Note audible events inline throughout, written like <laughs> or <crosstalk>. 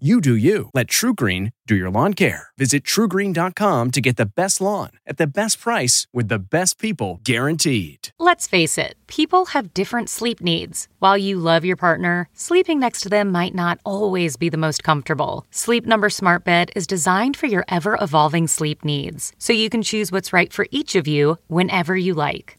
You do you. Let TruGreen do your lawn care. Visit trugreen.com to get the best lawn at the best price with the best people guaranteed. Let's face it, people have different sleep needs. While you love your partner, sleeping next to them might not always be the most comfortable. Sleep Number Smart Bed is designed for your ever evolving sleep needs, so you can choose what's right for each of you whenever you like.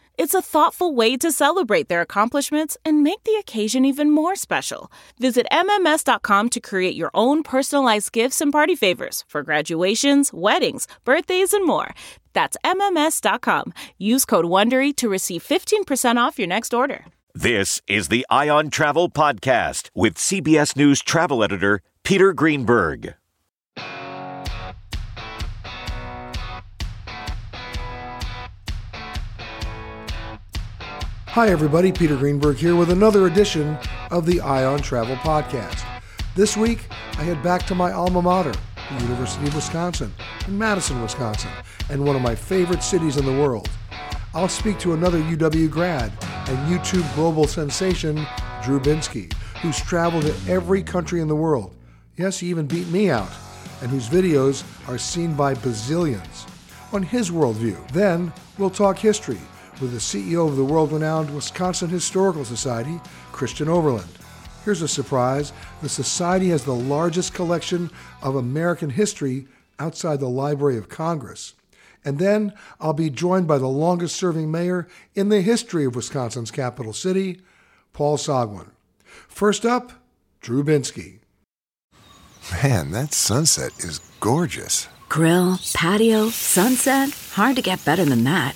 It's a thoughtful way to celebrate their accomplishments and make the occasion even more special. Visit MMS.com to create your own personalized gifts and party favors for graduations, weddings, birthdays, and more. That's MMS.com. Use code WONDERY to receive 15% off your next order. This is the Eye on Travel Podcast with CBS News travel editor Peter Greenberg. Hi, everybody. Peter Greenberg here with another edition of the Eye on Travel Podcast. This week, I head back to my alma mater, the University of Wisconsin, in Madison, Wisconsin, and one of my favorite cities in the world. I'll speak to another UW grad and YouTube global sensation, Drew Binsky, who's traveled to every country in the world. Yes, he even beat me out, and whose videos are seen by bazillions. On his worldview, then we'll talk history with the CEO of the world renowned Wisconsin Historical Society, Christian Overland. Here's a surprise the Society has the largest collection of American history outside the Library of Congress. And then I'll be joined by the longest serving mayor in the history of Wisconsin's capital city, Paul Soglin. First up, Drew Binsky. Man, that sunset is gorgeous. Grill, patio, sunset. Hard to get better than that.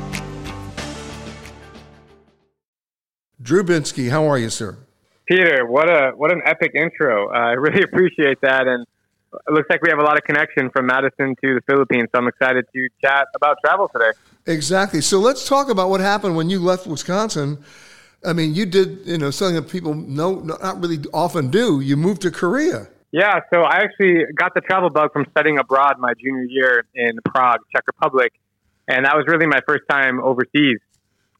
Drew Binsky, how are you, sir? Peter, what a what an epic intro! Uh, I really <laughs> appreciate that, and it looks like we have a lot of connection from Madison to the Philippines. So I'm excited to chat about travel today. Exactly. So let's talk about what happened when you left Wisconsin. I mean, you did, you know, something that people know not really often do. You moved to Korea. Yeah, so I actually got the travel bug from studying abroad my junior year in Prague, Czech Republic, and that was really my first time overseas.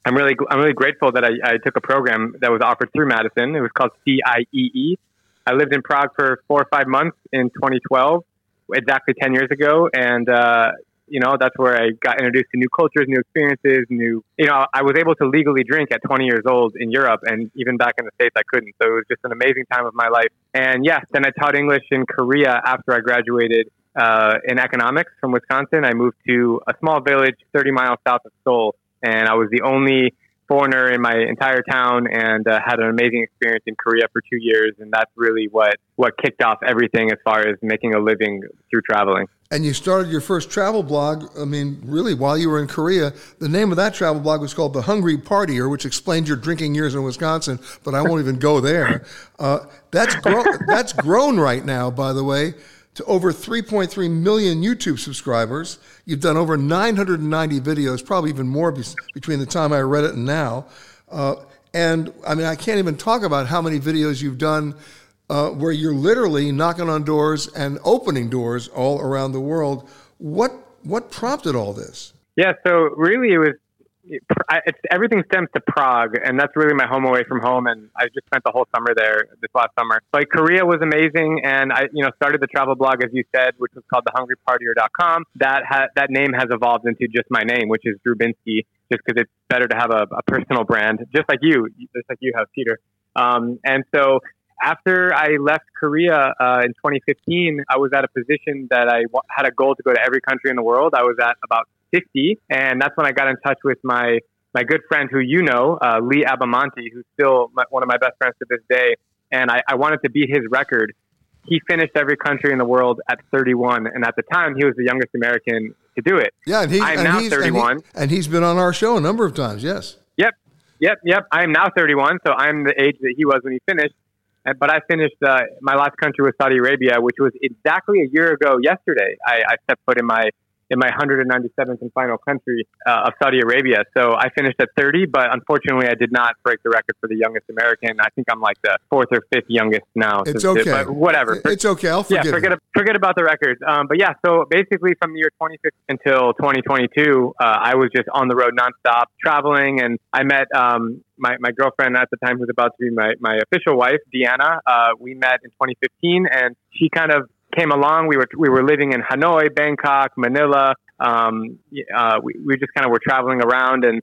I'm really I'm really grateful that I, I took a program that was offered through Madison. It was called CIEE. I lived in Prague for four or five months in 2012, exactly 10 years ago, and uh, you know, that's where I got introduced to new cultures, new experiences, new, you know, I was able to legally drink at 20 years old in Europe and even back in the States, I couldn't. So it was just an amazing time of my life. And yes, then I taught English in Korea after I graduated uh, in economics from Wisconsin. I moved to a small village 30 miles south of Seoul and I was the only foreigner in my entire town and uh, had an amazing experience in Korea for two years. And that's really what, what kicked off everything as far as making a living through traveling. And you started your first travel blog, I mean, really, while you were in Korea. The name of that travel blog was called The Hungry Partier, which explains your drinking years in Wisconsin, but I won't even go there. Uh, that's, gro- <laughs> that's grown right now, by the way, to over 3.3 million YouTube subscribers. You've done over 990 videos, probably even more be- between the time I read it and now. Uh, and I mean, I can't even talk about how many videos you've done uh, where you're literally knocking on doors and opening doors all around the world. What what prompted all this? Yeah, so really it was it's everything stems to Prague, and that's really my home away from home. And I just spent the whole summer there this last summer. Like Korea was amazing, and I, you know, started the travel blog as you said, which was called thehungrypartier.com. That ha- that name has evolved into just my name, which is Drew Binsky, just because it's better to have a, a, personal brand, just like you, just like you have, Peter. Um, and so after I left Korea uh, in 2015, I was at a position that I w- had a goal to go to every country in the world. I was at about 50, and that's when I got in touch with my my good friend who you know, uh, Lee Abamonte, who's still my, one of my best friends to this day. And I, I wanted to beat his record. He finished every country in the world at 31, and at the time, he was the youngest American to do it. Yeah, and he's, I'm and now he's, 31, and, he, and he's been on our show a number of times. Yes. Yep, yep, yep. I am now 31, so I'm the age that he was when he finished. But I finished. Uh, my last country was Saudi Arabia, which was exactly a year ago yesterday. I, I stepped foot in my in my 197th and final country uh, of Saudi Arabia. So I finished at 30, but unfortunately, I did not break the record for the youngest American. I think I'm like the fourth or fifth youngest now. It's okay. But whatever. It's okay. I'll forget. Yeah, forget, forget about the records. Um, but yeah, so basically from the year 2015 until 2022, uh, I was just on the road nonstop, traveling, and I met um, my, my girlfriend at the time, who's about to be my, my official wife, Deanna. Uh, we met in 2015, and she kind of came along. We were we were living in Hanoi, Bangkok, Manila. Um, uh, we, we just kind of were traveling around, and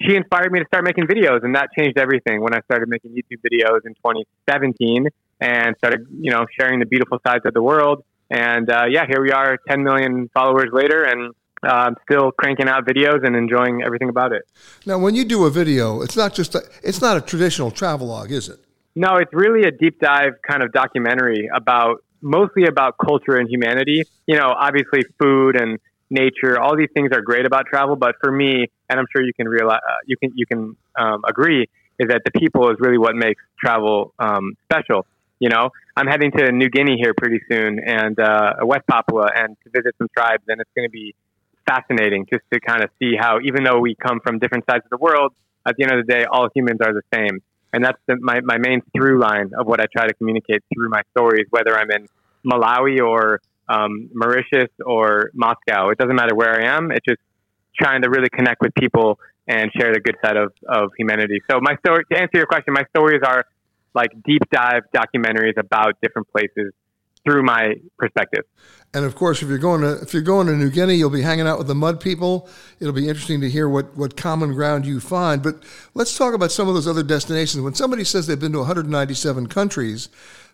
she inspired me to start making videos, and that changed everything when I started making YouTube videos in 2017 and started you know sharing the beautiful sides of the world. And uh, yeah, here we are, 10 million followers later, and uh, still cranking out videos and enjoying everything about it. Now, when you do a video, it's not just a, it's not a traditional travelogue, is it? No, it's really a deep dive kind of documentary about mostly about culture and humanity. You know, obviously food and nature, all these things are great about travel, but for me, and I'm sure you can realize, uh, you can you can um, agree, is that the people is really what makes travel um, special. You know, I'm heading to New Guinea here pretty soon, and uh, West Papua, and to visit some tribes, and it's going to be fascinating just to kind of see how, even though we come from different sides of the world, at the end of the day, all humans are the same. And that's the, my, my main through line of what I try to communicate through my stories, whether I'm in Malawi or um, Mauritius or Moscow. It doesn't matter where I am. It's just trying to really connect with people and share the good side of, of humanity. So my story, to answer your question, my stories are like deep dive documentaries about different places through my perspective. And of course, if you're going to if you're going to New Guinea, you'll be hanging out with the mud people. It'll be interesting to hear what what common ground you find. But let's talk about some of those other destinations. When somebody says they've been to 197 countries,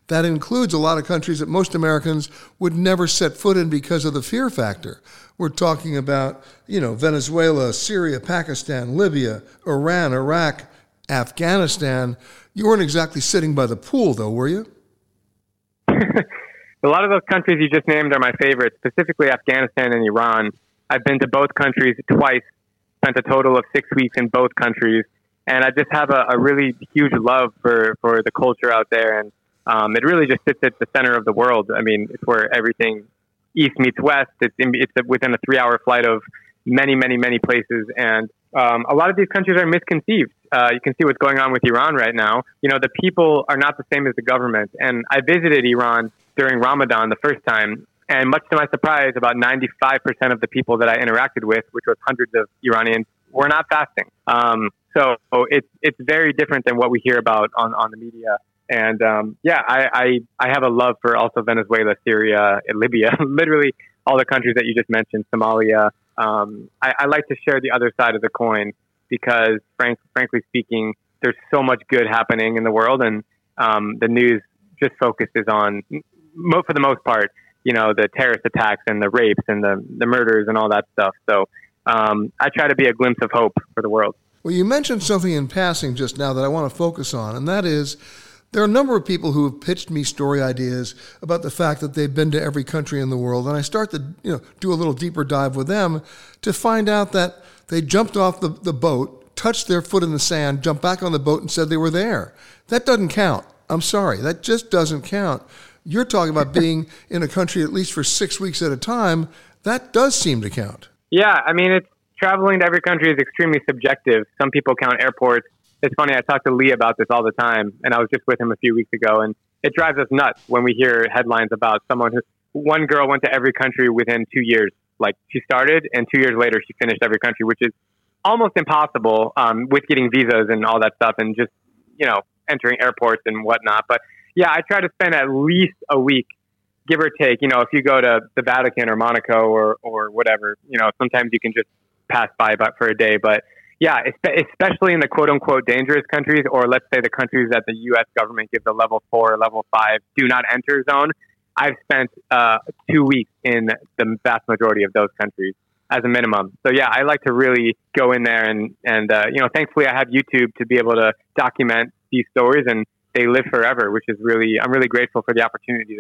that includes a lot of countries that most Americans would never set foot in because of the fear factor. We're talking about, you know, Venezuela, Syria, Pakistan, Libya, Iran, Iraq, Afghanistan. You weren't exactly sitting by the pool, though, were you? <laughs> a lot of those countries you just named are my favorites, specifically Afghanistan and Iran. I've been to both countries twice, spent a total of six weeks in both countries, and I just have a, a really huge love for, for the culture out there. And um, it really just sits at the center of the world. I mean, it's where everything east meets west. It's, in, it's within a three hour flight of many, many, many places. And um, a lot of these countries are misconceived. Uh, you can see what's going on with Iran right now. You know, the people are not the same as the government. And I visited Iran during Ramadan the first time. And much to my surprise, about 95% of the people that I interacted with, which was hundreds of Iranians, were not fasting. Um, so it's it's very different than what we hear about on, on the media. And um, yeah, I, I, I have a love for also Venezuela, Syria, Libya, <laughs> literally all the countries that you just mentioned, Somalia. Um, I, I like to share the other side of the coin because, frank, frankly speaking, there's so much good happening in the world, and um, the news just focuses on, for the most part, you know, the terrorist attacks and the rapes and the, the murders and all that stuff. So um, I try to be a glimpse of hope for the world. Well, you mentioned something in passing just now that I want to focus on, and that is there are a number of people who have pitched me story ideas about the fact that they've been to every country in the world, and I start to you know do a little deeper dive with them to find out that they jumped off the, the boat, touched their foot in the sand, jumped back on the boat, and said they were there. That doesn't count. I'm sorry, that just doesn't count. You're talking about <laughs> being in a country at least for six weeks at a time. That does seem to count. Yeah, I mean, it's traveling to every country is extremely subjective. Some people count airports. It's funny. I talk to Lee about this all the time, and I was just with him a few weeks ago, and it drives us nuts when we hear headlines about someone who one girl went to every country within two years. Like she started, and two years later she finished every country, which is almost impossible um, with getting visas and all that stuff, and just you know entering airports and whatnot. But yeah, I try to spend at least a week give or take, you know, if you go to the Vatican or Monaco or, or whatever, you know, sometimes you can just pass by but for a day. But yeah, especially in the quote unquote dangerous countries, or let's say the countries that the U.S. government gives a level four or level five do not enter zone. I've spent uh, two weeks in the vast majority of those countries as a minimum. So yeah, I like to really go in there and and uh, you know, thankfully I have YouTube to be able to document these stories and they live forever, which is really I'm really grateful for the opportunity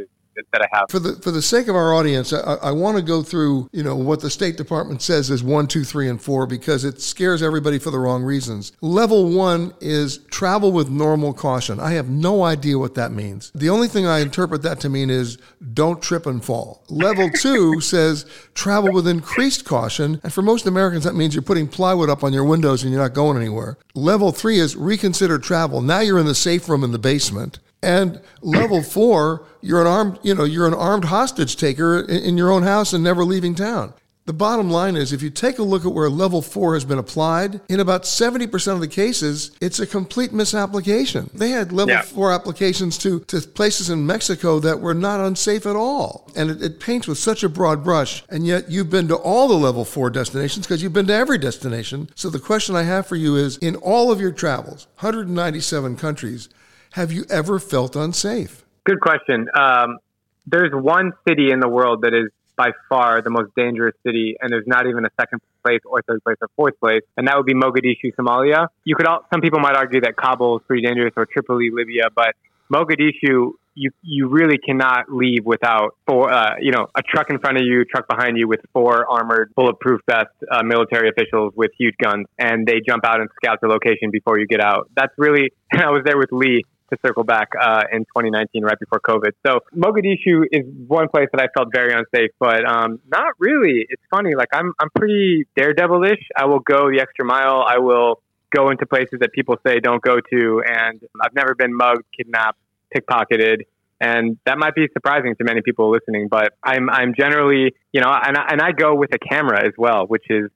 that I have. For the for the sake of our audience, I, I want to go through you know what the State Department says is one, two, three, and four because it scares everybody for the wrong reasons. Level one is travel with normal caution. I have no idea what that means. The only thing I interpret that to mean is don't trip and fall. Level two <laughs> says travel with increased caution, and for most Americans that means you're putting plywood up on your windows and you're not going anywhere. Level three is reconsider travel. Now you're in the safe room in the basement. And level four, you're an armed, you know, you're an armed hostage taker in your own house and never leaving town. The bottom line is if you take a look at where level four has been applied, in about 70% of the cases, it's a complete misapplication. They had level yeah. four applications to, to places in Mexico that were not unsafe at all. And it, it paints with such a broad brush. And yet you've been to all the level four destinations because you've been to every destination. So the question I have for you is in all of your travels, 197 countries, have you ever felt unsafe? Good question. Um, there's one city in the world that is by far the most dangerous city, and there's not even a second place or third place or fourth place, and that would be Mogadishu, Somalia. You could, all, some people might argue that Kabul is pretty dangerous or Tripoli, Libya, but Mogadishu, you you really cannot leave without four, uh, you know, a truck in front of you, truck behind you with four armored, bulletproof vest uh, military officials with huge guns, and they jump out and scout the location before you get out. That's really. <laughs> I was there with Lee to circle back uh, in 2019, right before COVID. So Mogadishu is one place that I felt very unsafe, but um, not really. It's funny. Like I'm, I'm pretty daredevilish. I will go the extra mile. I will go into places that people say don't go to, and I've never been mugged, kidnapped, pickpocketed. And that might be surprising to many people listening, but I'm I'm generally, you know, and I, and I go with a camera as well, which is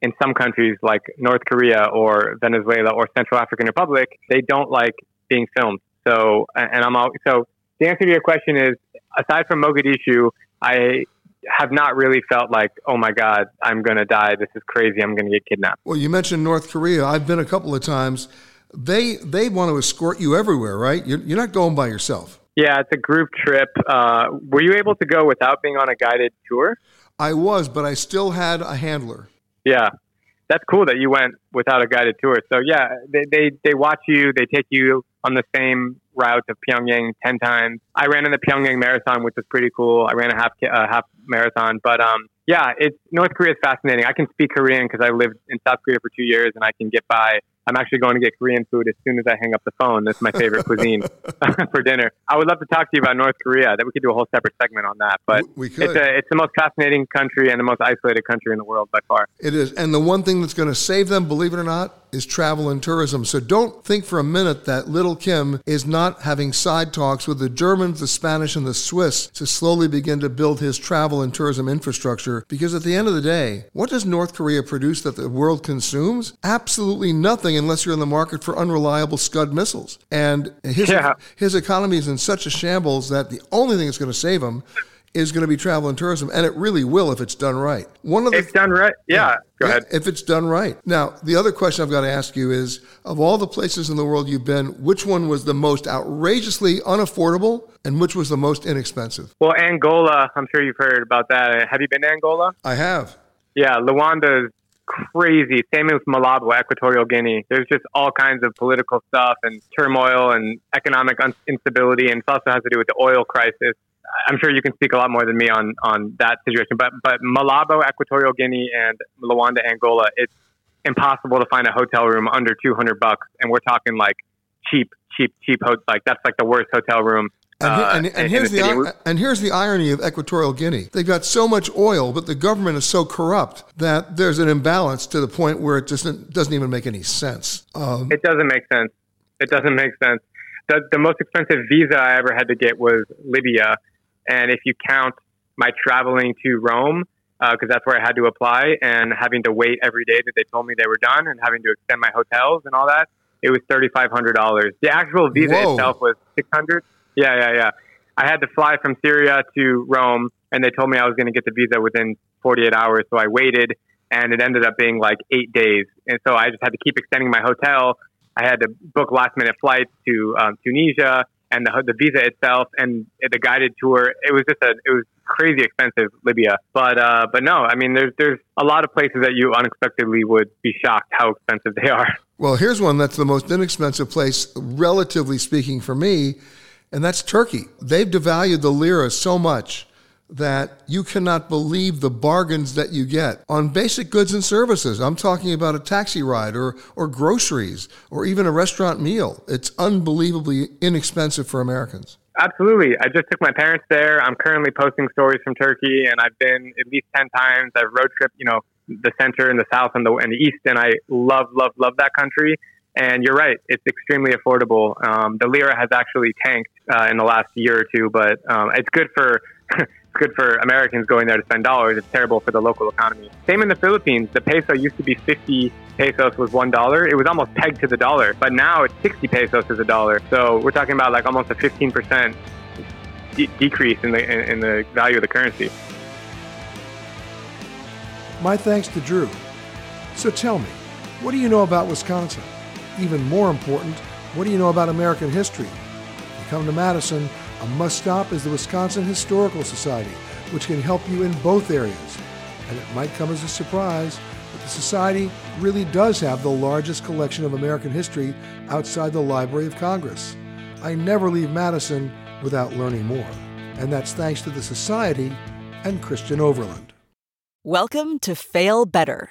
in some countries like North Korea or Venezuela or Central African Republic, they don't like being filmed. So, and I'm all, so the answer to your question is, aside from Mogadishu, I have not really felt like, oh my God, I'm going to die. This is crazy. I'm going to get kidnapped. Well, you mentioned North Korea. I've been a couple of times. They they want to escort you everywhere, right? You're, you're not going by yourself. Yeah, it's a group trip. Uh, were you able to go without being on a guided tour? I was, but I still had a handler. Yeah, that's cool that you went without a guided tour. So yeah, they, they, they watch you, they take you on the same route of Pyongyang 10 times. I ran in the Pyongyang marathon, which was pretty cool. I ran a half, half marathon, but, um, yeah, it's North Korea is fascinating. I can speak Korean because I lived in South Korea for two years and I can get by I'm actually going to get Korean food as soon as I hang up the phone. That's my favorite cuisine <laughs> <laughs> for dinner. I would love to talk to you about North Korea. That we could do a whole separate segment on that. But We could. it's a, it's the most fascinating country and the most isolated country in the world by far. It is. And the one thing that's going to save them, believe it or not, is travel and tourism. So don't think for a minute that little Kim is not having side talks with the Germans, the Spanish, and the Swiss to slowly begin to build his travel and tourism infrastructure. Because at the end of the day, what does North Korea produce that the world consumes? Absolutely nothing unless you're in the market for unreliable Scud missiles. And his, Yeah. his economy is in such a shambles that the only thing that's going to save him is going to be travel and tourism, and it really will if it's done right. One of the It's done right. Yeah. Go ahead. If it's done right. Now, the other question I've got to ask you is of all the places in the world you've been, which one was the most outrageously unaffordable and which was the most inexpensive? Well, Angola, I'm sure you've heard about that. Have you been to Angola? I have. Yeah, Luanda's crazy. Same as Malabo, Equatorial Guinea. There's just all kinds of political stuff and turmoil and economic instability, and it also has to do with the oil crisis. I'm sure you can speak a lot more than me on on that situation. But but Malabo, Equatorial Guinea, and Luanda, Angola, it's impossible to find a hotel room under 200 bucks, and we're talking like cheap, cheap, cheap. Ho- like that's like the worst hotel room. And, he- uh, and, in- and here's the and here's the irony of Equatorial Guinea. They've got so much oil, but the government is so corrupt that there's an imbalance to the point where it just doesn't even make any sense. Um, It doesn't make sense. It doesn't make sense. The, the most expensive visa I ever had to get was Libya. And if you count my traveling to Rome, because that's where I had to apply, and having to wait every day that they told me they were done, and having to extend my hotels and all that, it was thirty five hundred dollars. The actual visa Whoa. itself was six hundred. Yeah, yeah, yeah. I had to fly from Syria to Rome, and they told me I was going to get the visa within forty eight hours. So I waited, and it ended up being like eight days. And so I just had to keep extending my hotel. I had to book last minute flights to um, Tunisia and the, the visa itself and the guided tour. It was just a, it was crazy expensive, Libya. But, uh, but no, I mean, there's, there's a lot of places that you unexpectedly would be shocked how expensive they are. Well, here's one that's the most inexpensive place, relatively speaking, for me, and that's Turkey. They've devalued the lira so much that you cannot believe the bargains that you get on basic goods and services. I'm talking about a taxi ride or, or groceries or even a restaurant meal. It's unbelievably inexpensive for Americans. Absolutely. I just took my parents there. I'm currently posting stories from Turkey, and I've been at least 10 times. I've road tripped, you know, the center and the south and the, and the east, and I love, love, love that country. And you're right, it's extremely affordable. Um, the lira has actually tanked uh, in the last year or two, but um, it's good for <laughs> it's good for Americans going there to spend dollars. It's terrible for the local economy. Same in the Philippines. The peso used to be 50 pesos was one dollar. It was almost pegged to the dollar, but now it's 60 pesos is a dollar. So we're talking about like almost a 15 percent de- decrease in the in, in the value of the currency. My thanks to Drew. So tell me, what do you know about Wisconsin? Even more important, what do you know about American history? If you come to Madison, a must stop is the Wisconsin Historical Society, which can help you in both areas. And it might come as a surprise, but the Society really does have the largest collection of American history outside the Library of Congress. I never leave Madison without learning more. And that's thanks to the Society and Christian Overland. Welcome to Fail Better,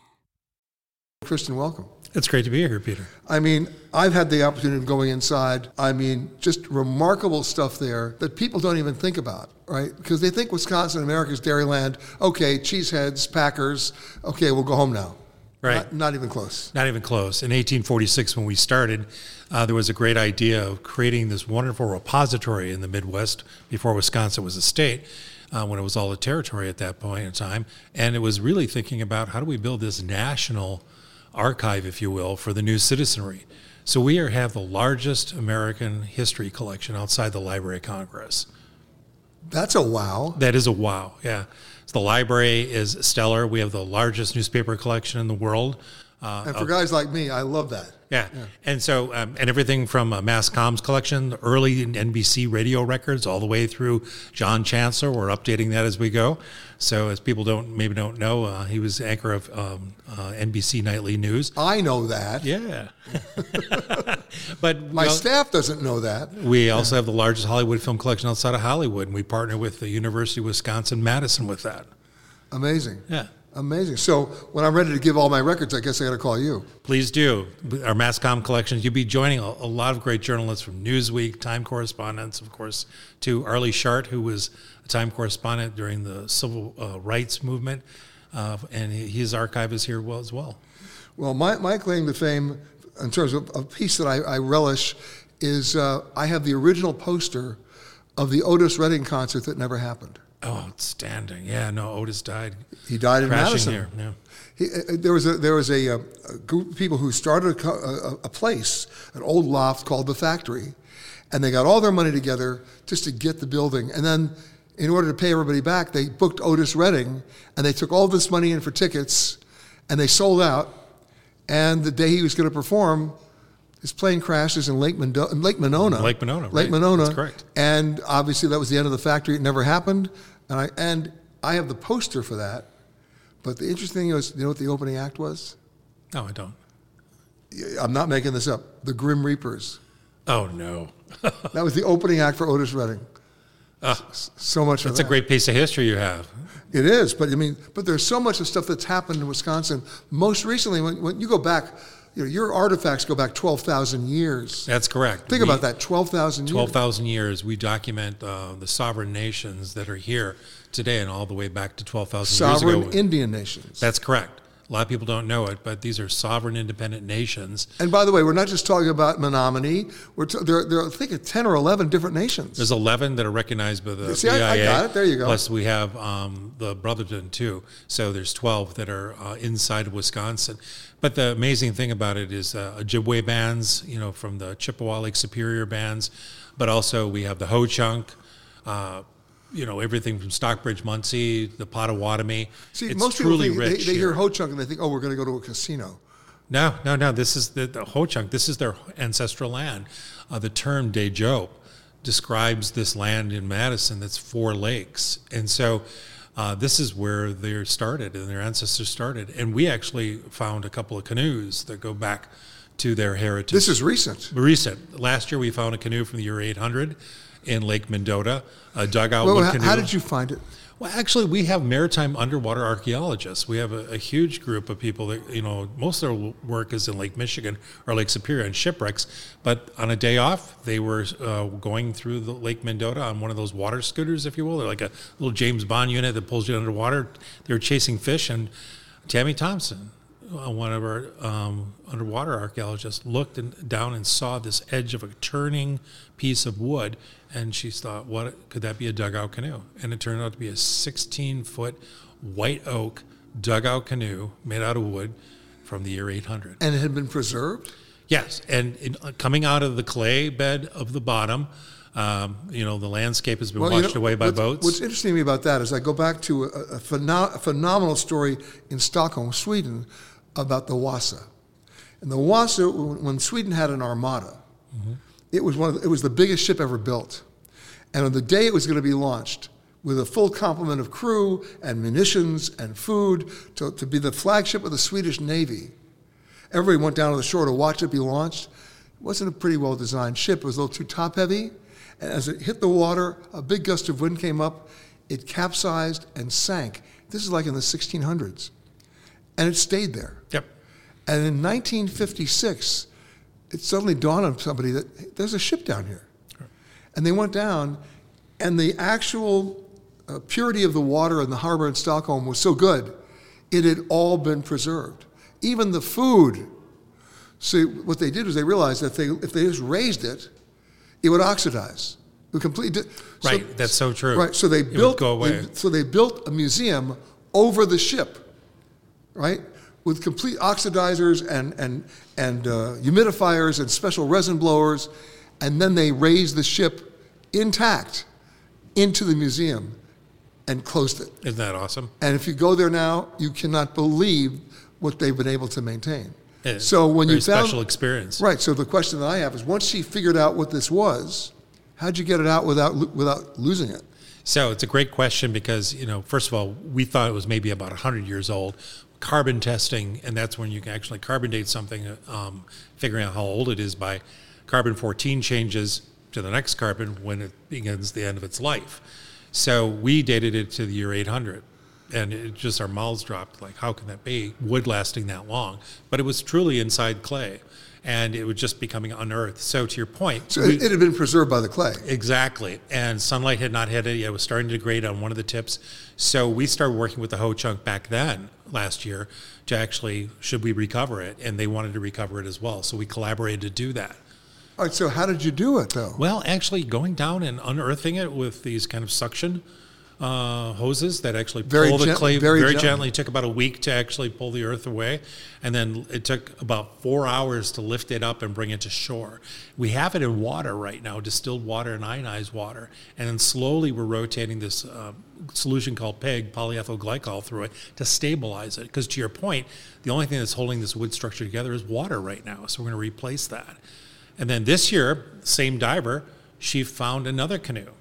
Christian, welcome. It's great to be here, Peter. I mean, I've had the opportunity of going inside. I mean, just remarkable stuff there that people don't even think about, right? Because they think Wisconsin, America's dairyland. Okay, cheeseheads, Packers. Okay, we'll go home now. Right. Not, not even close. Not even close. In 1846, when we started, uh, there was a great idea of creating this wonderful repository in the Midwest before Wisconsin was a state. Uh, when it was all a territory at that point in time. And it was really thinking about how do we build this national archive, if you will, for the new citizenry. So we are, have the largest American history collection outside the Library of Congress. That's a wow. That is a wow, yeah. So the library is stellar. We have the largest newspaper collection in the world. Uh, and for of, guys like me, I love that. Yeah. yeah. And so, um, and everything from a mass comms collection, early NBC radio records, all the way through John Chancellor. We're updating that as we go. So, as people don't maybe don't know, uh, he was anchor of um, uh, NBC Nightly News. I know that. Yeah. <laughs> but my well, staff doesn't know that. We also have the largest Hollywood film collection outside of Hollywood, and we partner with the University of Wisconsin Madison with that. Amazing. Yeah. Amazing. So when I'm ready to give all my records, I guess I got to call you. Please do. Our Masscom collections. You'll be joining a, a, lot of great journalists from Newsweek, Time correspondents, of course, to Arlie Schardt, who was a Time correspondent during the civil uh, rights movement, uh, and his archive is here well as well. Well, my, my claim to fame, in terms of a piece that I, I relish, is uh, I have the original poster of the Otis Redding concert that never happened. Oh, outstanding! Yeah, no, Otis died. He died in Madison. Here. Yeah. He, uh, there was a there was a, uh, a, group of people who started a, a, a, place, an old loft called the Factory, and they got all their money together just to get the building. And then, in order to pay everybody back, they booked Otis Redding, and they took all this money in for tickets, and they sold out. And the day he was going to perform, his plane crashes in Lake, Mondo- Lake Monona. Lake Monona. Lake right. Monona. That's correct. And obviously, that was the end of the factory. It never happened. And I and I have the poster for that. But the interesting thing was, you know what the opening act was? No, I don't. I'm not making this up. The Grim Reapers. Oh no. <laughs> that was the opening act for Otis Redding. Uh, so much. That's that. a great piece of history you have. It is, but I mean, but there's so much of stuff that's happened in Wisconsin. Most recently, when, when you go back, you know, your artifacts go back 12,000 years. That's correct. Think we, about that 12,000 years. 12,000 years. We document uh, the sovereign nations that are here today and all the way back to 12,000 years ago. Sovereign Indian nations. That's correct. A lot of people don't know it, but these are sovereign independent nations. And by the way, we're not just talking about Menominee. We're t- there, there are, I think, 10 or 11 different nations. There's 11 that are recognized by the See, BIA. I, I got it. There you go. Plus, we have um, the Brothertown, too. So there's 12 that are uh, inside of Wisconsin. But the amazing thing about it is uh, Ojibwe bands, you know, from the Chippewa Lake Superior bands, but also we have the Ho Chunk, uh, you know, everything from Stockbridge, Munsee, the Potawatomi. See, it's most people think, they, they hear Ho Chunk and they think, oh, we're going to go to a casino. No, no, no. This is the, the Ho Chunk. This is their ancestral land. Uh, the term Dejope describes this land in Madison that's four lakes. And so uh, this is where they started and their ancestors started. And we actually found a couple of canoes that go back to their heritage. This is recent. Recent. Last year we found a canoe from the year 800 in Lake Mendota, a dugout well, canoe. How did you find it? Well, actually, we have maritime underwater archaeologists. We have a, a, huge group of people that, you know, most of their work is in Lake Michigan or Lake Superior and shipwrecks. But on a day off, they were uh, going through the Lake Mendota on one of those water scooters, if you will. They're like a little James Bond unit that pulls you underwater. They were chasing fish, and Tammy Thompson, uh, one of our um, underwater archaeologists, looked and, down and saw this edge of a turning piece of wood and she thought, what could that be a dugout canoe? And it turned out to be a 16 foot white oak dugout canoe made out of wood from the year 800. And it had been preserved? Yes. And in, uh, coming out of the clay bed of the bottom, um, you know, the landscape has been well, washed you know, away by what's, boats. What's interesting to me about that is I go back to a, a, pheno- a phenomenal story in Stockholm, Sweden, about the Wasa. And the Wasa, when Sweden had an armada, mm-hmm it was, one of the, it was the biggest ship ever built. And on the day it was going to be launched, with a full complement of crew and munitions and food to, to be the flagship of the Swedish Navy. Everybody went down to the shore to watch it be launched. It wasn't a pretty well designed ship, it was a little too top heavy. And as it hit the water, a big gust of wind came up, it capsized and sank. This is like in the 1600s. And it stayed there. Yep. And in 1956, it suddenly dawned on somebody that hey, there's a ship down here. And they went down, and the actual uh, purity of the water in the harbor in Stockholm was so good, it had all been preserved. Even the food. So what they did was they realized that if they, if they just raised it, it would oxidize. It would completely. Right, that's so true. Right, so they It would built go away. they- so they built a museum over the ship, right, with complete oxidizers and and and uh, humidifiers and special resin blowers, and then they raised the ship intact into the museum and closed it. Isn't that awesome? And if you go there now, you cannot believe what they've been able to maintain. Yeah, so when very you found special experience. right? So the question that I have is, once she figured out what this was, how'd you get it out without without losing it? So it's a great question because, you know, first of all, we thought it was maybe about 100 years old. Carbon testing, and that's when you can actually carbon date something, um, figuring out how old it is by carbon 14 changes to the next carbon when it begins the end of its life. So we dated it to the year 800. And it just our mouths dropped like, how can that be? Wood lasting that long. But it was truly inside clay and it was just becoming unearthed. So to your point, So we- it, had been preserved by the clay. Exactly. And sunlight had not hit it. yet. It was starting to degrade on one of the tips. So we started working with the Ho Chunk back then, last year, to actually, should we recover it? And they wanted to recover it as well. So we collaborated to do that. All right. So how did you do it though? Well, actually, going down and unearthing it with these kind of suction uh, hoses that actually Very pull the clay very very, gently. gently. It took about a week to actually pull the earth away, and then it took about four hours to lift it up and bring it to shore. We have it in water right now, distilled water and ionized water, and then slowly we're rotating this uh, solution called PEG, polyethyl glycol, through it to stabilize it. Because to your point, the only thing that's holding this wood structure together is water right now, so we're going to replace that. And then this year, same diver, she found another canoe.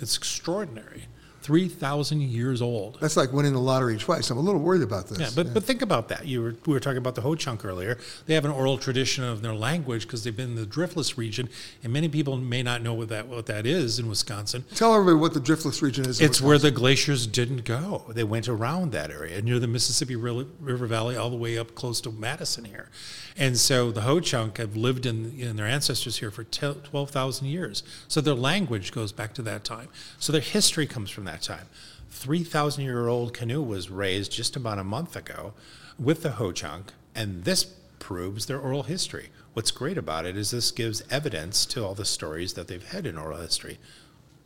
It's extraordinary. 3,000 years old. That's like winning the lottery twice. I'm a little worried about this. Yeah, but, but think about that. You were, we were talking about the Ho Chunk earlier. They have an oral tradition of their language because they've been in the driftless region, and many people may not know what that what that is in Wisconsin. Tell everybody what the driftless region is. It's where the glaciers didn't go. They went around that area near the Mississippi Ri- River Valley, all the way up close to Madison here. And so the Ho Chunk have lived in, in their ancestors here for 12,000 years. So their language goes back to that time. So their history comes from that time. 3,000 year old canoe was raised just about a month ago with the Ho Chunk, and this proves their oral history. What's great about it is this gives evidence to all the stories that they've had in oral history.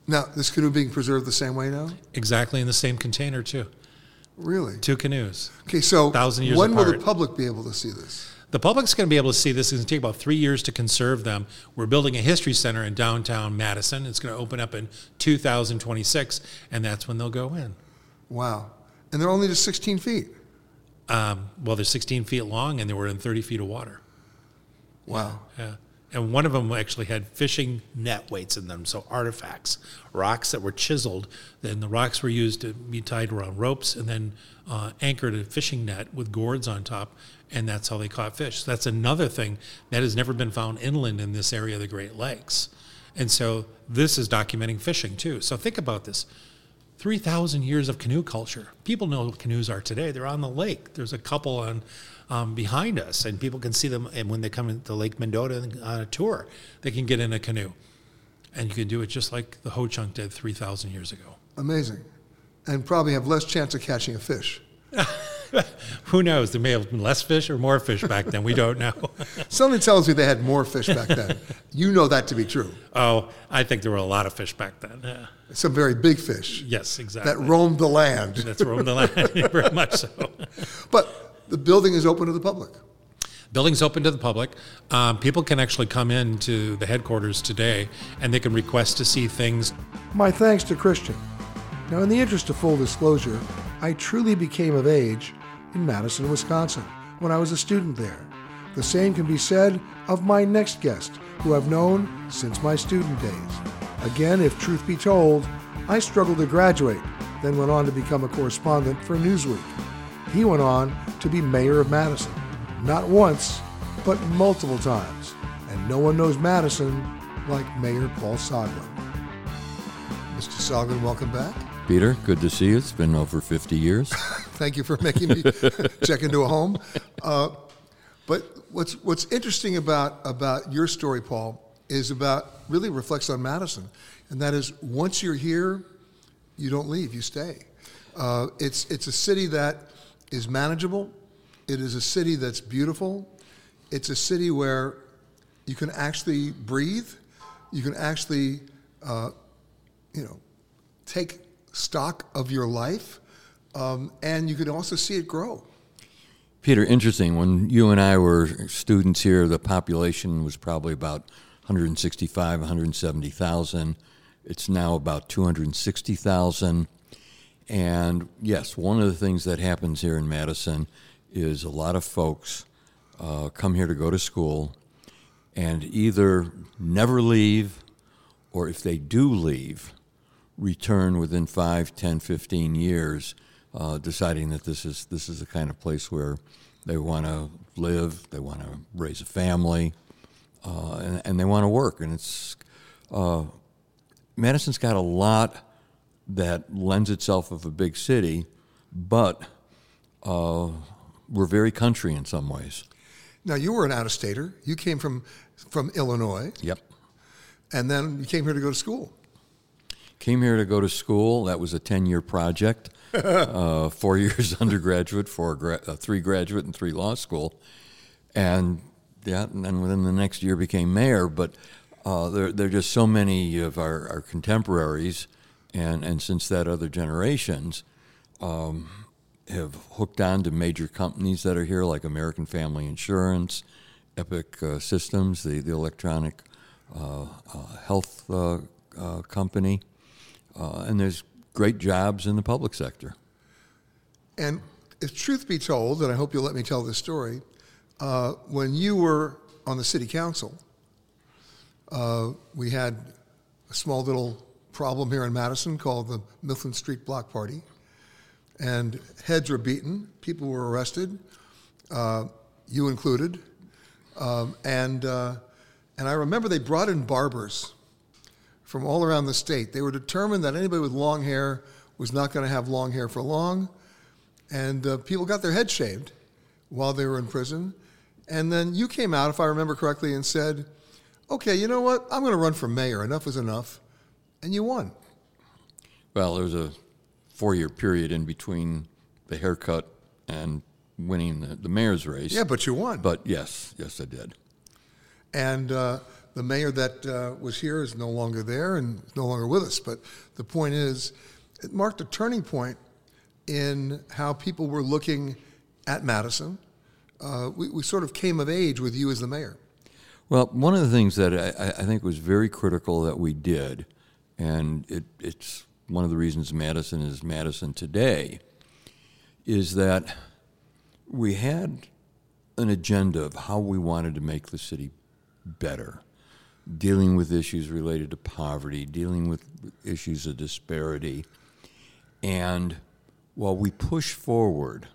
Now, this canoe being preserved the same way now? Exactly in the same container, too. Really? Two canoes. Okay, so Thousand years when will the public be able to see this? The public's going to be able to see this. It's going to take about three years to conserve them. We're building a history center in downtown Madison. It's going to open up in 2026, and that's when they'll go in. Wow. And they're only just 16 feet. Um, well, they're 16 feet long, and they were in 30 feet of water. Wow. Yeah. And one of them actually had fishing net weights in them, so artifacts, rocks that were chiseled. Then the rocks were used to be tied around ropes and then uh, anchored a fishing net with gourds on top, and that's how they caught fish. So that's another thing that has never been found inland in this area of the Great Lakes. And so this is documenting fishing too. So think about this. 3,000 years of canoe culture. People know what canoes are today. They're on the lake. There's a couple on um, behind us, and people can see them. And when they come into Lake Mendota on a tour, they can get in a canoe. And you can do it just like the Ho Chunk did 3,000 years ago. Amazing. And probably have less chance of catching a fish. <laughs> Who knows? There may have been less fish or more fish back then. We don't know. <laughs> Something tells me they had more fish back then. you know that to be true. oh, I think there were a lot of fish back then. Yeah. Some very big fish Yes, exactly. that roamed the land. That's roamed the land, <laughs> very much so. But the building is open to the public. Building's open to the public. Um, people can actually come in to the headquarters today and they can request to see things. My thanks to Christian. Now, in the interest of full disclosure, I truly became of age in Madison, Wisconsin, when I was a student there. The same can be said of my next guest, who I've known since my student days. Again, if truth be told, I struggled to graduate, then went on to become a correspondent for Newsweek. He went on to be mayor of Madison, not once, but multiple times. And no one knows Madison like Mayor Paul Soglin. Mr. Soglin, welcome back. Peter, good to see you. It's been over 50 years. <laughs> Thank you for making me <laughs> check into a home. Uh, But what's what's interesting about about your story, Paul, is about really reflects on Madison, and that is once you're here, you don't leave, you stay. Uh, it's it's a city that is manageable. It is a city that's beautiful. It's a city where you can actually breathe. You can actually, uh, you know, take stock of your life, um, and you can also see it grow. Peter, interesting. When you and I were students here, the population was probably about 165, 170,000. It's now about 260,000. And yes, one of the things that happens here in Madison is a lot of folks uh, come here to go to school and either never leave or if they do leave, return within 5, 10, 15 years, uh, deciding that this is, this is the kind of place where they want to live, they want to raise a family, uh, and, and, they want to work. And it's uh, Madison's got a lot that lends itself of a big city, but uh, we're very country in some ways. Now you were an out-of-stater. You came from from Illinois. Yep. And then you came here to go to school. Came here to go to school. That was a ten-year project. <laughs> uh, four years <laughs> undergraduate, four gra- uh, three graduate, and three law school, and yeah, and then within the next year became mayor. But uh, there, there are just so many of our, our contemporaries, and, and since that, other generations um, have hooked on to major companies that are here, like American Family Insurance, Epic uh, Systems, the, the electronic uh, uh health uh, uh, company, and there's great jobs in the public sector. And if truth be told, and I hope you'll let me tell this story, when you were on the city council, uh, we had a small little problem here in Madison called the Mifflin Street Block Party. And heads were beaten, people were arrested, uh, you included. Um, and, uh, and I remember they brought in barbers from all around the state. They were determined that anybody with long hair was not going to have long hair for long. And uh, people got their heads shaved while they were in prison. And then you came out, if I remember correctly, and said, okay, you know what? I'm going to run for mayor. Enough is enough. And you won. Well, there was a four year period in between the haircut and winning the, the mayor's race. Yeah, but you won. But yes, yes, I did. And uh, the mayor that uh, was here is no longer there and no longer with us. But the point is, it marked a turning point in how people were looking at Madison. Uh, we, we sort of came of age with you as the mayor. Well, one of the things that I, I, think was very critical that we did, and it, it's one of the reasons Madison is Madison today, is that we had an agenda of how we wanted to make the city better, dealing with issues related to poverty, dealing with issues of disparity. And while we pushed forward,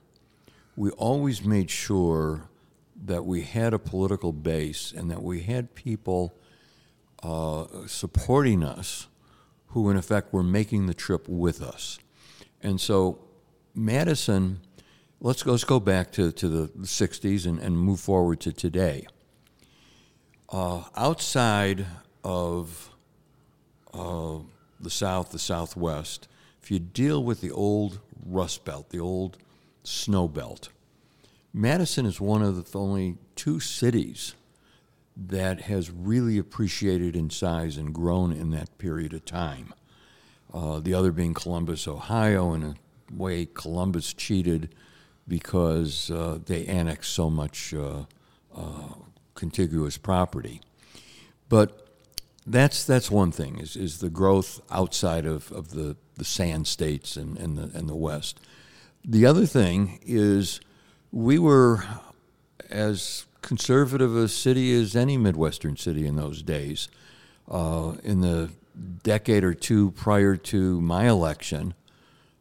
we always made sure that we had a political base and that we had people uh, supporting us who, in effect, were making the trip with us. And so, Madison, let's go, let's go back to, to the 60s and, and move forward to today. Uh, outside of uh, the South, the Southwest, if you deal with the old Rust Belt, the old snow belt, Madison is one of the only two cities that has really appreciated in size and grown in that period of time. Uh, the other being Columbus, Ohio, in a way Columbus cheated because uh, they annexed so much uh, uh contiguous property. But that's that's one thing is, is the growth outside of, of the, the sand states and, and the and the West. The other thing is we were as conservative a city as any Midwestern city in those days. Uh, in the decade or two prior to my election,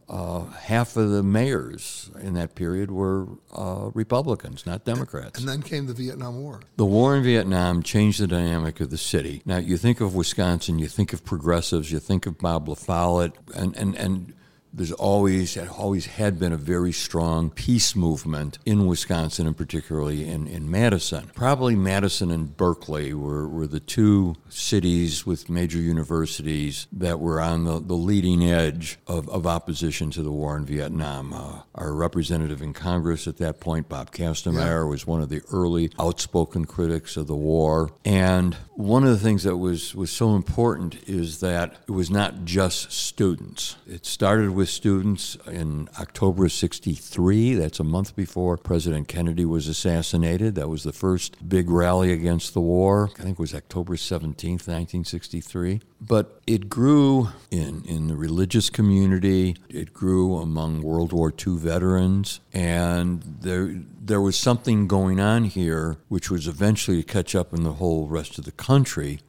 uh, half of the mayors in that period were uh, Republicans, not Democrats. And then came the Vietnam War. The war in Vietnam changed the dynamic of the city. Now, you think of Wisconsin, you think of progressives, you think of Bob La Follette, and, and, and there's always always had been a very strong peace movement in Wisconsin and particularly in, in Madison. Probably Madison and Berkeley were, were the two cities with major universities that were on the, the leading edge of, of opposition to the war in Vietnam. Uh, our representative in Congress at that point, Bob Kastenmeier, yeah. was one of the early outspoken critics of the war. And one of the things that was, was so important is that it was not just students. It started with students in October of 63. That's a month before President Kennedy was assassinated. That was the first big rally against the war. I think it was October 17th, 1963. But it grew in, in the religious community, it grew among World War II veterans, and there, there was something going on here which was eventually to catch up in the whole rest of the country,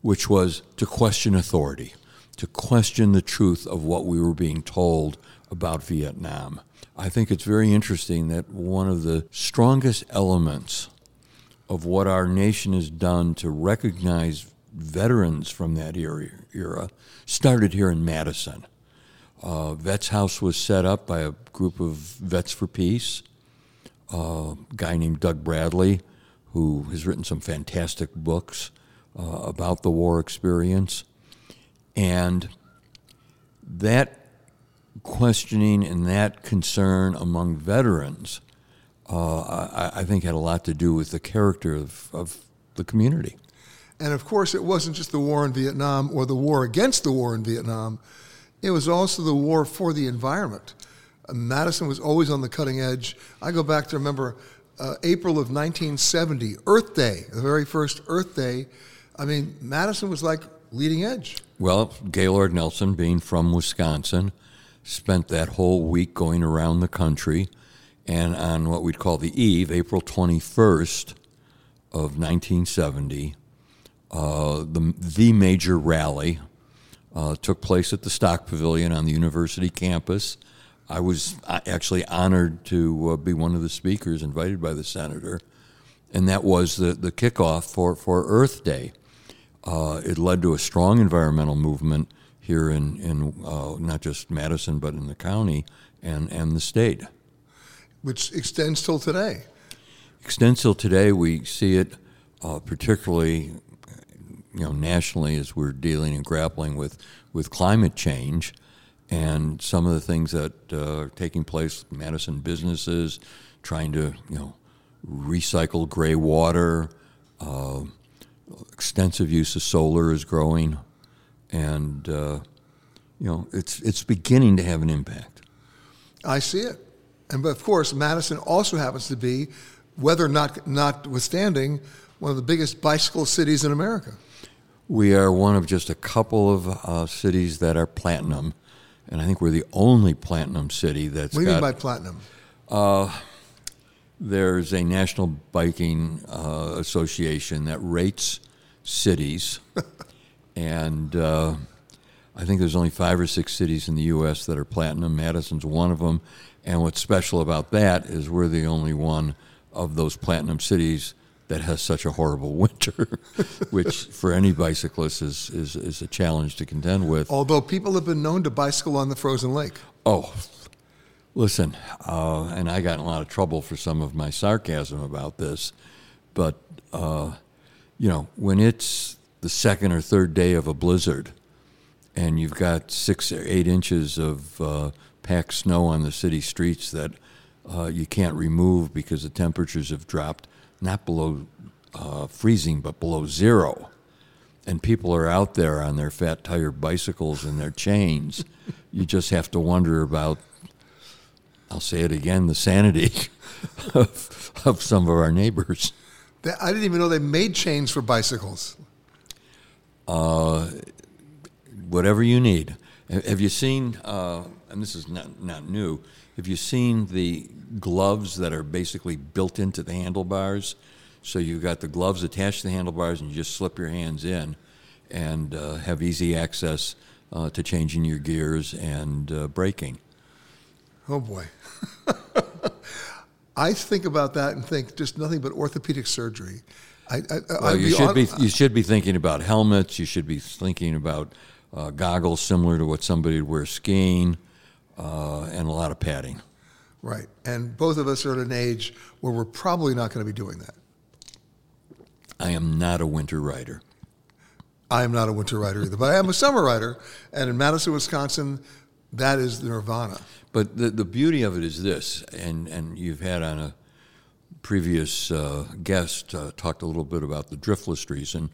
which was to question authority, to question the truth of what we were being told about Vietnam. I think it's very interesting that one of the strongest elements of what our nation has done to recognize veterans from that era, started here in Madison. Uh, Vets House was set up by a group of Vets for Peace, uh, a guy named Doug Bradley, who has written some fantastic books uh, about the war experience. And that questioning and that concern among veterans, uh, I, I, think, had a lot to do with the character of, of the community. And of course, it wasn't just the war in Vietnam or the war against the war in Vietnam, it was also the war for the environment. Uh, Madison was always on the cutting edge. I go back to remember uh, April of 1970, Earth Day, the very first Earth Day. I mean, Madison was like leading edge. Well, Gaylord Nelson, being from Wisconsin, spent that whole week going around the country. And on what we'd call the eve, April 21st of 1970, uh, the, the major rally uh, took place at the Stock Pavilion on the university campus. I was uh, actually honored to uh, be one of the speakers invited by the senator, and that was the, the kickoff for, for Earth Day. Uh, it led to a strong environmental movement here in, in uh, not just Madison, but in the county and, and the state. Which extends till today. Extends till today. We see it uh, particularly you know, nationally as we're dealing and grappling with, with climate change and some of the things that uh, are taking place, Madison businesses trying to, you know, recycle gray water, uh, extensive use of solar is growing, and uh, you know, it's it's beginning to have an impact. I see it, and but of course, Madison also happens to be, weather not notwithstanding, one of the biggest bicycle cities in America. We are one of just a couple of uh, cities that are platinum, and I think we're the only platinum city that's. What do you got, mean by platinum? Uh, there's a National Biking uh, Association that rates cities, <laughs> and uh, I think there's only five or six cities in the U.S. that are platinum. Madison's one of them, and what's special about that is we're the only one of those platinum cities that has such a horrible <laughs> winter, <laughs> which for any bicyclist is, is, is a challenge to contend with. Although people have been known to bicycle on the frozen lake. Oh, listen, uh, and I got in a lot of trouble for some of my sarcasm about this, but, uh, you know, when it's the second or third day of a blizzard and you've got six or eight inches of uh, packed snow on the city streets that uh, you can't remove because the temperatures have dropped not below uh, freezing, but below zero. And people are out there on their fat tire bicycles and their chains. you just have to wonder about, I'll say it again, the sanity <laughs> of, of some of our neighbors. I didn't even know they made chains for bicycles. Uh, whatever you need. Have you seen, uh, and this is not, not new, have you seen the gloves that are basically built into the handlebars? So you've got the gloves attached to the handlebars, and you just slip your hands in and uh, have easy access uh, to changing your gears and uh, braking. Oh boy. <laughs> I think about that and think just nothing but orthopedic surgery. I, I, well, you should on, be you should be thinking about helmets. You should be thinking about uh, goggles similar to what somebody would wear skiing. uh, and a lot of padding. Right. And both of us are at an age where we're probably not going to be doing that. I am not a winter rider. I am not a winter rider either, but I am a summer rider. And in Madison, Wisconsin, that is the nirvana. But the, the beauty of it is this, and, and you've had on a previous uh, guest uh, talked a little bit about the driftless region.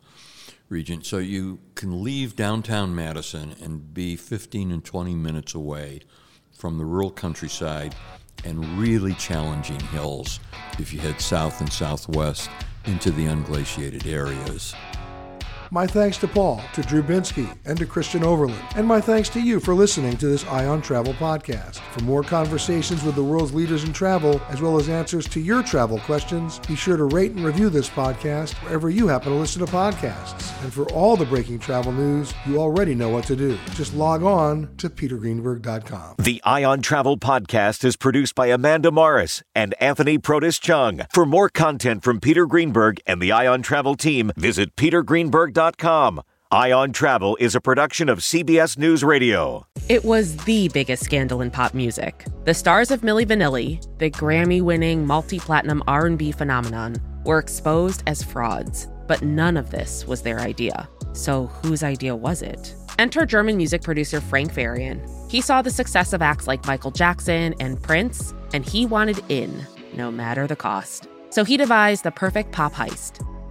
Region. So you can leave downtown Madison and be 15 and 20 minutes away from the rural countryside and really challenging hills if you head south and southwest into the unglaciated areas. My thanks to Paul, to Drew Binsky, and to Christian Overland. And my thanks to you for listening to this Eye on Travel podcast. For more conversations with the world's leaders in travel, as well as answers to your travel questions, be sure to rate and review this podcast wherever you happen to listen to podcasts. And for all the breaking travel news, you already know what to do. Just log on to petergreenberg.com. The Eye on Travel Podcast is produced by Amanda Morris and Anthony Protis Chung. For more content from Peter Greenberg and the Eye on Travel team, visit petergreenberg.com. Eye on Travel is a production of CBS News Radio. It was the biggest scandal in pop music. The stars of Milli Vanilli, the Grammy-winning multi-platinum R&B phenomenon, were exposed as frauds. But none of this was their idea. So whose idea was it? Enter German music producer Frank Farian. He saw the success of acts like Michael Jackson and Prince, and he wanted in, no matter the cost. So he devised the perfect pop heist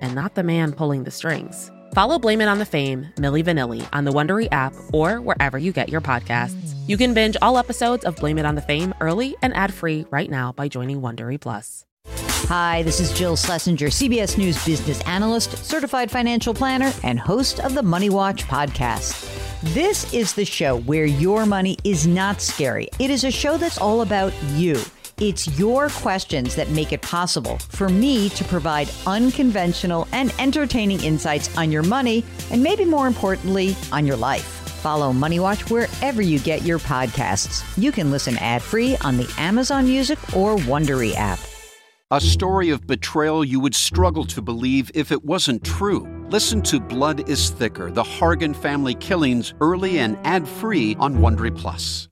and not the man pulling the strings? Follow Blame It on the Fame, Milli Vanilli, on the Wondery app or wherever you get your podcasts. You can binge all episodes of Blame It on the Fame early and ad-free right now by joining Wondery Plus. Hi, this is Jill Schlesinger, CBS News business analyst, certified financial planner, and host of the Money Watch podcast. This is the show where your money is not scary. It is a show that's all about you. It's your questions that make it possible for me to provide unconventional and entertaining insights on your money, and maybe more importantly, on your life. Follow Money Watch wherever you get your podcasts. You can listen ad free on the Amazon Music or Wondery app. A story of betrayal you would struggle to believe if it wasn't true. Listen to Blood is Thicker The Hargan Family Killings early and ad free on Wondery Plus.